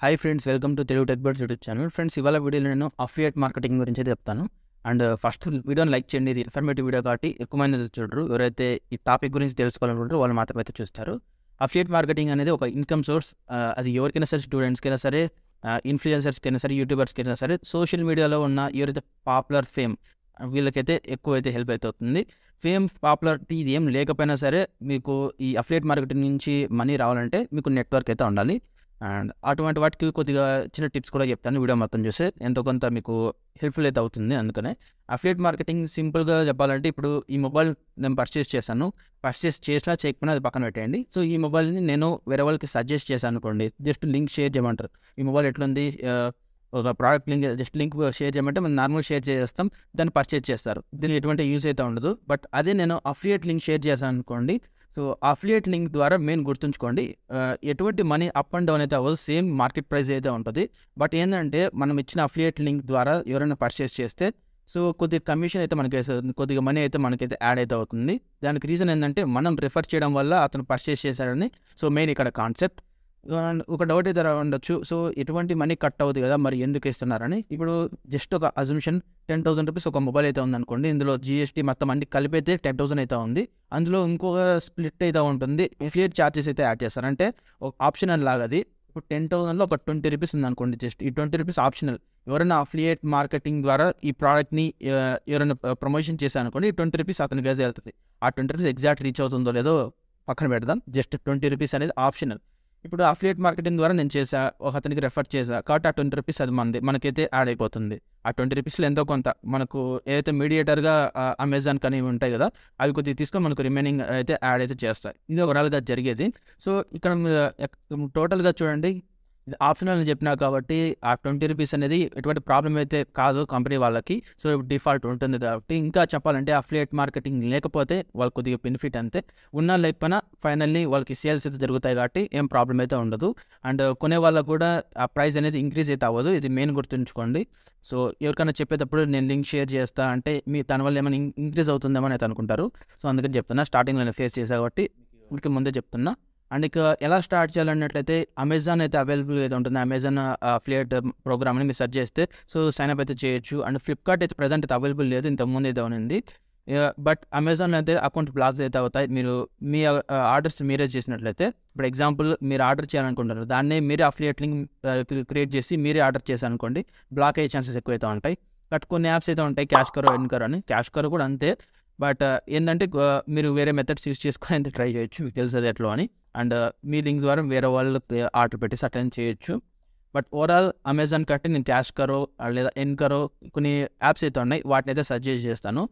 Hi friends welcome to Telugu Tech Bird YouTube channel friends ఇవాళ వీడియోలో నేను affiliate marketing గురించి అయితే చెప్తాను. అండ్ ఫస్ట్ వీడియోని లైక్ చేయండి ఇది ఇన్ఫర్మేటివ్ వీడియో కాబట్టి ఎక్కువ మంది చూడరు. ఎవరైతే ఈ టాపిక్ గురించి తెలుసుకోవాలనుకుంటారో వాళ్ళు మాత్రమే అయితే చూస్తారు. అఫిలియేట్ మార్కెటింగ్ అనేది ఒక ఇన్కమ్ సోర్స్ uh, అది ఎవరికైనా సరే స్టూడెంట్స్కైనా సరే uh, ఇన్ఫ్లుయెన్సర్స్కైనా అయినా సరే యూట్యూబర్స్కి అయినా సరే సోషల్ మీడియాలో ఉన్న ఎవరైతే పాపులర్ ఫేమ్ వీళ్ళకైతే ఎక్కువ అయితే హెల్ప్ అయితే అవుతుంది. ఫేమ్ పాపులారిటీ ఇది ఏం లేకపోయినా సరే మీకు ఈ అఫిలియేట్ మార్కెటింగ్ నుంచి మనీ రావాలంటే మీకు నెట్వర్క్ అయితే ఉండాలి. అండ్ అటువంటి వాటికి కొద్దిగా చిన్న టిప్స్ కూడా చెప్తాను వీడియో మొత్తం చూస్తే ఎంతో కొంత మీకు హెల్ప్ఫుల్ అయితే అవుతుంది అందుకనే. అఫిలియేట్ మార్కెటింగ్ సింపుల్గా చెప్పాలంటే ఇప్పుడు ఈ మొబైల్ నేను పర్చేస్ చేశాను. పర్చేస్ చేసినా చేయకపోయినా అది పక్కన పెట్టేయండి. సో ఈ మొబైల్ని నేను వేరే వాళ్ళకి సజెస్ట్ చేశాను అనుకోండి. జస్ట్ లింక్ షేర్ చేయమంటారు. ఈ మొబైల్ ఎట్లుంది? ఒక product link just link share చేయమంటే మనం నార్మల్ షేర్ చేస్తాం. దాన్ని పర్చేజ్ చేస్తారు. దీని ఎటువంటి యూస్ అయితే ఉండదు. బట్ అదే నేను అఫిలియేట్ లింక్ షేర్ చేశాను అనుకోండి. సో అఫిలియేట్ లింక్ ద్వారా మెయిన్ గుర్తుంచుకోండి. ఎటువంటి మనీ అప్ అండ్ డౌన్ అయితే అవ్వదు. సేమ్ మార్కెట్ ప్రైస్ అయితే ఉంటుంది. బట్ ఏంటంటే మనం ఇచ్చిన అఫిలియేట్ లింక్ ద్వారా ఎవరైనా పర్చేస్ చేస్తే సో కొద్దిగా కమిషన్ అయితే మనకి వేస్తుంది. కొద్దిగా మనీ అయితే మనకైతే యాడ్ అయితే అవుతుంది. దానికి రీజన్ ఏంటంటే మనం రిఫర్ చేయడం వల్ల అతను పర్చేస్ చేశాడని సో మెయిన్ ఇక్కడ కాన్సెప్ట్ ఒక డౌట్ అయితే ఉండొచ్చు. సో ఎటువంటి మనీ కట్ అవుతుంది కదా మరి ఎందుకు ఇస్తున్నారని. ఇప్పుడు జస్ట్ ఒక అజంప్షన్ టెన్ థౌసండ్ రూపీస్ ఒక మొబైల్ అయితే ఉందనుకోండి. ఇందులో జిఎస్టీ మొత్తం అన్ని కలిపైతే టెన్ థౌసండ్ అయితే ఉంది. అందులో ఇంకొక స్ప్లిట్ అయితే ఉంటుంది. ఫియర్ ఛార్జెస్ అయితే యాడ్ చేస్తారు. అంటే ఒక ఆప్షనల్ లాగా అది ఇప్పుడు టెన్ థౌసండ్లో ఒక ట్వంటీ రూపీస్ ఉందనుకోండి జస్ట్. ఈ ట్వంటీ రూపీస్ ఆప్షనల్ ఎవరైనా అఫిలియేట్ మార్కెటింగ్ ద్వారా ఈ ప్రోడక్ట్ని ఎవరైనా ప్రమోషన్ చేశారనుకోండి ఈ ట్వంటీ రూపీస్ అతనికి అయితే వెళ్తుంది. ఆ ట్వంటీ రూపీస్ ఎగ్జాక్ట్ రీచ్ అవుతుందో లేదో పక్కన పెడదాం. జస్ట్ ట్వంటీ రూపీస్ అనేది ఆప్షనల్ ఇప్పుడు అఫిలియేట్ మార్కెటింగ్ ద్వారా నేను చేసా ఒక అతనికి రెఫర్ చేసా కాబట్టి ఆ ట్వంటీ రూపీస్ అది మనది మనకైతే యాడ్ అయిపోతుంది. ఆ ట్వంటీ రూపీస్లో ఎంతో కొంత మనకు ఏదైతే మీడియేటర్గా అమెజాన్ కానీ ఉంటాయి కదా అవి కొద్దిగా తీసుకొని మనకు రిమైనింగ్ అయితే యాడ్ అయితే చేస్తాయి ఇది ఒక రకంగా జరిగేది. సో ఇక్కడ టోటల్గా చూడండి. ఆప్షనల్ అని చెప్పినా కాబట్టి ఆ ట్వంటీ రూపీస్ అనేది ఎటువంటి ప్రాబ్లం అయితే కాదు కంపెనీ వాళ్ళకి. సో డిఫాల్ట్ ఉంటుంది కాబట్టి ఇంకా చెప్పాలంటే అఫిలియేట్ మార్కెటింగ్ లేకపోతే వాళ్ళకి కొద్దిగా బెనిఫిట్ అంతే. ఉన్నా లేకపోయినా ఫైనల్లీ వాళ్ళకి సేల్స్ అయితే జరుగుతాయి కాబట్టి ఏం ప్రాబ్లం అయితే ఉండదు. అండ్ కొనే వాళ్ళకు కూడా ఆ ప్రైస్ అనేది ఇంక్రీజ్ అయితే అవ్వదు. ఇది మెయిన్ గుర్తుంచుకోండి. సో ఎవరికైనా చెప్పేటప్పుడు నేను లింక్ షేర్ చేస్తా అంటే మీ తన వల్ల ఏమైనా ఇంక్రీజ్ అవుతుందేమో అయితే అనుకుంటారు. సో అందుకని చెప్తున్నా స్టార్టింగ్లో నేను ఫేస్ చేశా కాబట్టి ఇంటికి ముందే చెప్తున్నా. అండ్ ఇక ఎలా స్టార్ట్ చేయాలన్నట్లయితే అమెజాన్ అయితే అవైలబుల్ అయితే ఉంటుంది. అమెజాన్ అఫిలియేట్ ప్రోగ్రామ్ని మీరు సెర్చ్ చేస్తే సో సైన్ అప్ అయితే చేయొచ్చు. అండ్ ఫ్లిప్కార్ట్ అయితే ప్రజెంట్ అయితే అవైలబుల్ లేదు ఇంతకుముందు అయితే ఉంది బట్ అమెజాన్లో అయితే అకౌంట్ బ్లాక్ అయితే అవుతాయి. మీరు మీ ఆర్డర్స్ మీరే చేసినట్లయితే ఇప్పుడు ఎగ్జాంపుల్ మీరు ఆర్డర్ చేయాలనుకుంటారు దాన్ని మీరే అఫిలియేట్ లింక్ క్రియేట్ చేసి మీరే ఆర్డర్ చేశారనుకోండి బ్లాక్ అయ్యే ఛాన్సెస్ ఎక్కువైతే ఉంటాయి. బట్ కొన్ని యాప్స్ అయితే ఉంటాయి క్యాష్ కరో ఎన్ కరో అని. క్యాష్ కరో కూడా అంతే. బట్ ఏంటంటే మీరు వేరే మెథడ్స్ యూస్ చేసుకొని ట్రై చేయొచ్చు. మీకు తెలుసు ఎట్లా అని. అండ్ మీ లింక్స్ ద్వారా వేరే వాళ్ళకి ఆర్డర్ పెట్టి అటెండ్ చేయొచ్చు. బట్ ఓవరాల్ అమెజాన్ కట్టి నేను క్యాష్ కరో లేదా ఎన్ కరో కొన్ని యాప్స్ అయితే ఉన్నాయి. వాటిని అయితే సజెస్ట్ చేస్తాను.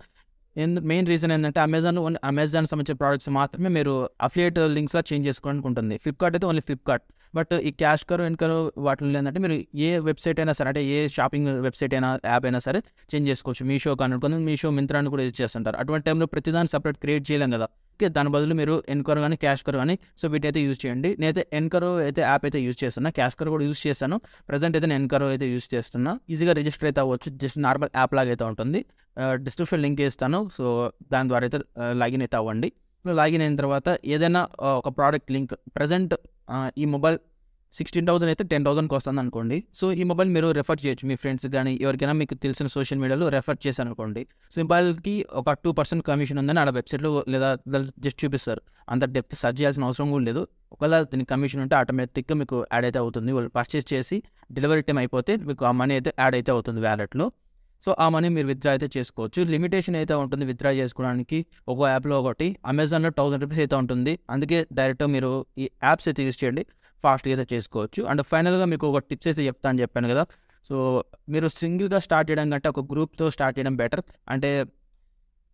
మెయిన్ రీజన్ ఏంటంటే అమెజాన్ ఓన్లీ అమెజాన్ సంబంధించిన ప్రోడక్ట్స్ మాత్రమే మీరు అఫిలియేట్ లింక్స్లో చేంజ్ చేసుకోవడానికి ఉంటుంది ఫ్లిప్కార్ట్ అయితే ఓన్లీ ఫ్లిప్కార్ట్ బట్ ఈ క్యాష్ కరో ఎన్ వాటిలో ఏంటంటే మీరు ఏ వెబ్సైట్ అయినా సరే అంటే ఏ షాపింగ్ వెబ్సైట్ అయినా యాప్ అయినా సరే చేంజ్ చేసుకోవచ్చు. మీషో కానీ కొంతమంది మీషో మింత్రాన్ని కూడా యూజ్ చేస్తుంటారు. అటువంటి టైంలో ప్రతిదాన్ని సపరేట్ క్రియేట్ చేయలేం కదా. ఓకే దాని బదులు మీరు ఎన్కరో కానీ క్యాష్ కరో కానీ సో వీటి అయితే యూజ్ చేయండి. నేనైతే ఎన్కరో అయితే యాప్ అయితే యూజ్ చేస్తున్నా. క్యాష్ కరో కూడా యూజ్ చేస్తాను ప్రజెంట్ అయితే నేను ఎన్కరో అయితే యూజ్ చేస్తున్నా. ఈజీగా రిజిస్టర్ అయితే అవ్వచ్చు. జస్ట్ నార్మల్ యాప్ లాగా అయితే ఉంటుంది. డిస్క్రిప్షన్ లింక్ ఇస్తాను. సో దాని ద్వారా అయితే లాగిన్ అయితే అవ్వండి. లాగిన్ అయిన తర్వాత ఏదైనా ఒక ప్రోడక్ట్ లింక్ ప్రజెంట్ ఈ మొబైల్ సిక్స్టీన్ థౌసండ్ అయితే టెన్ థౌసండ్కి వస్తుంది అనుకోండి సో ఈ మొబైల్ మీరు రెఫర్ చేయొచ్చు మీ ఫ్రెండ్స్ కానీ ఎవరికైనా మీకు తెలిసిన సోషల్ మీడియాలో రెఫర్ చేశారు అనుకోండి సో ఈ మొబైల్కి ఒక టూ పర్సెంట్ కమిషన్ ఉందని ఆడ వెబ్సైట్లో లేదా జస్ట్ చూపిస్తారు. అంత డెప్త్ సర్చ్ చేయాల్సిన అవసరం కూడా లేదు. ఒకవేళ దీనికి కమిషన్ ఉంటే ఆటోమేటిక్గా మీకు యాడ్ అయితే అవుతుంది. వాళ్ళు పర్చేస్ చేసి డెలివరీ టైం అయిపోతే మీకు ఆ మనీ అయితే యాడ్ అయితే అవుతుంది వ్యాలెట్లో. సో ఆ మనీ మీరు విత్డ్రా అయితే చేసుకోవచ్చు. లిమిటేషన్ అయితే ఉంటుంది విత్డ్రా చేసుకోవడానికి. ఒక యాప్లో ఒకటి. అమెజాన్లో థౌసండ్ రూపీస్ అయితే ఉంటుంది. అందుకే డైరెక్ట్ మీరు ఈ యాప్స్ అయితే యూస్ చేయండి. ఫాస్ట్గా అయితే చేసుకోవచ్చు. అండ్ ఫైనల్గా మీకు ఒక టిప్స్ అయితే చెప్తాను చెప్పాను కదా. సో మీరు సింగిల్గా స్టార్ట్ చేయడం కంటే ఒక గ్రూప్తో స్టార్ట్ చేయడం బెటర్. అంటే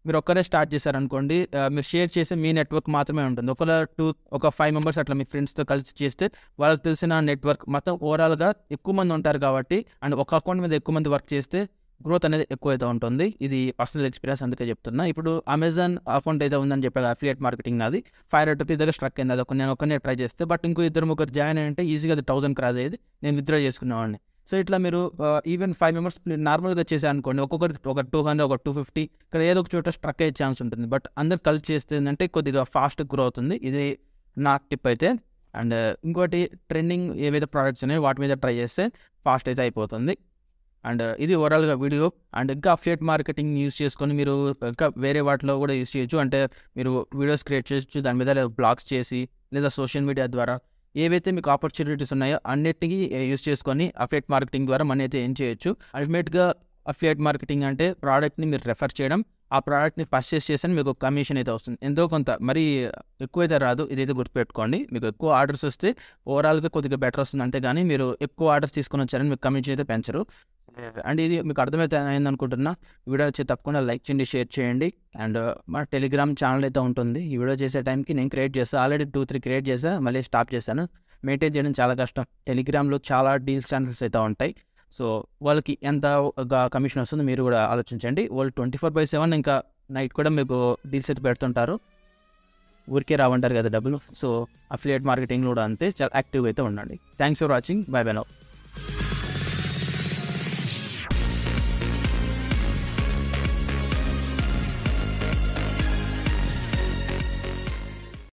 మీరు ఒక్కరే స్టార్ట్ చేశారనుకోండి మీరు షేర్ చేసే మీ నెట్వర్క్ మాత్రమే ఉంటుంది. ఒకవేళ టూ ఒక ఫైవ్ మెంబర్స్ అట్లా మీ ఫ్రెండ్స్తో కలిసి చేస్తే వాళ్ళకి తెలిసిన నెట్వర్క్ మొత్తం ఓవరాల్గా ఎక్కువ మంది ఉంటారు కాబట్టి అండ్ ఒక అకౌంట్ మీద ఎక్కువ మంది వర్క్ చేస్తే గ్రోత్ అనేది ఎక్కువైతే ఉంటుంది. ఇది పర్సనల్ ఎక్స్పీరియన్స్ అందుకే చెప్తున్నా. ఇప్పుడు అమెజాన్ అకౌంట్ అయితే ఉందని చెప్పారు అఫిలియేట్ మార్కెటింగ్ నాది. ఫైవ్ హండ్రెడ్ రూపీస్ దగ్గర స్ట్రక్ అయింది. అది ఒక నేను ఒకనే ట్రై చేస్తే బట్ ఇంకో ఇద్దరు ముగ్గురు జాయిన్ అయ్యంటే ఈజీగా అది థౌసండ్ క్రాస్ అయ్యేది. నేను విత్డ్రా చేసుకునేవాడిని. సో ఇట్లా మీరు ఈవెన్ ఫైవ్ మెంబర్స్ నార్మల్గా చేశారు అనుకోండి ఒక్కొక్కరి ఒక టూ హండ్రెడ్ ఒక టూ ఫిఫ్టీ ఇక్కడ ఏదో ఒక చోట స్ట్రక్ అయ్యే ఛాన్స్ ఉంటుంది. బట్ అందరు కలిసి చేస్తే ఏంటంటే కొద్దిగా ఫాస్ట్ గ్రో అవుతుంది ఇది నా టిప్ అయితే. అండ్ ఇంకోటి ట్రెండింగ్ ఏవైతే ప్రోడక్ట్స్ ఉన్నాయో వాటి మీద ట్రై చేస్తే ఫాస్ట్ అయితే అయిపోతుంది. అండ్ ఇది ఓవరాల్గా వీడియో. అండ్ ఇంకా అఫిలియేట్ మార్కెటింగ్ యూస్ చేసుకొని మీరు ఇంకా వేరే వాటిలో కూడా యూస్ చేయొచ్చు. అంటే మీరు వీడియోస్ క్రియేట్ చేయొచ్చు దాని మీద బ్లాగ్స్ చేసి లేదా సోషల్ మీడియా ద్వారా ఏవైతే మీకు ఆపర్చునిటీస్ ఉన్నాయో అన్నిటికీ యూస్ చేసుకొని అఫిలియేట్ మార్కెటింగ్ ద్వారా మనీ అయితే ఏం చేయొచ్చు. అల్టిమేట్గా అఫిలియేట్ మార్కెటింగ్ అంటే ప్రోడక్ట్ని మీరు రెఫర్ చేయడం ఆ ప్రోడక్ట్ని పర్చేస్ చేసిన మీకు కమిషన్ అయితే వస్తుంది. ఎంతో కొంత మరీ ఎక్కువైతే రాదు. ఇదైతే గుర్తుపెట్టుకోండి. మీకు ఎక్కువ ఆర్డర్స్ వస్తే ఓవరాల్గా కొద్దిగా బెటర్ వస్తుంది. అంతేగాని మీరు ఎక్కువ ఆర్డర్స్ తీసుకొని వచ్చారని మీకు కమిషన్ అయితే పెంచరు. అండ్ ఇది మీకు అర్థమైతే అయింది అనుకుంటున్నా వీడియో వచ్చి తప్పకుండా లైక్ చేయండి షేర్ చేయండి. అండ్ మా టెలిగ్రామ్ ఛానల్ అయితే ఉంటుంది. ఈ వీడియో చేసే టైంకి నేను క్రియేట్ చేస్తాను ఆల్రెడీ టూ త్రీ క్రియేట్ చేసా మళ్ళీ స్టాప్ చేశాను. మెయింటైన్ చేయడం చాలా కష్టం. టెలిగ్రామ్లో చాలా డీల్స్ ఛానల్స్ అయితే ఉంటాయి. సో వాళ్ళకి ఎంత కమిషన్ వస్తుందో మీరు కూడా ఆలోచించండి. వాళ్ళు ట్వంటీ ఫోర్ బై సెవెన్ ఇంకా నైట్ కూడా మీకు డీల్స్ అయితే పెడుతుంటారు. ఊరికే రావంటారు కదా డబ్బులు. సో అఫిలియేట్ మార్కెటింగ్ కూడా అంతే. చాలా యాక్టివ్గా అయితే ఉండండి. Thanks for watching bye bye now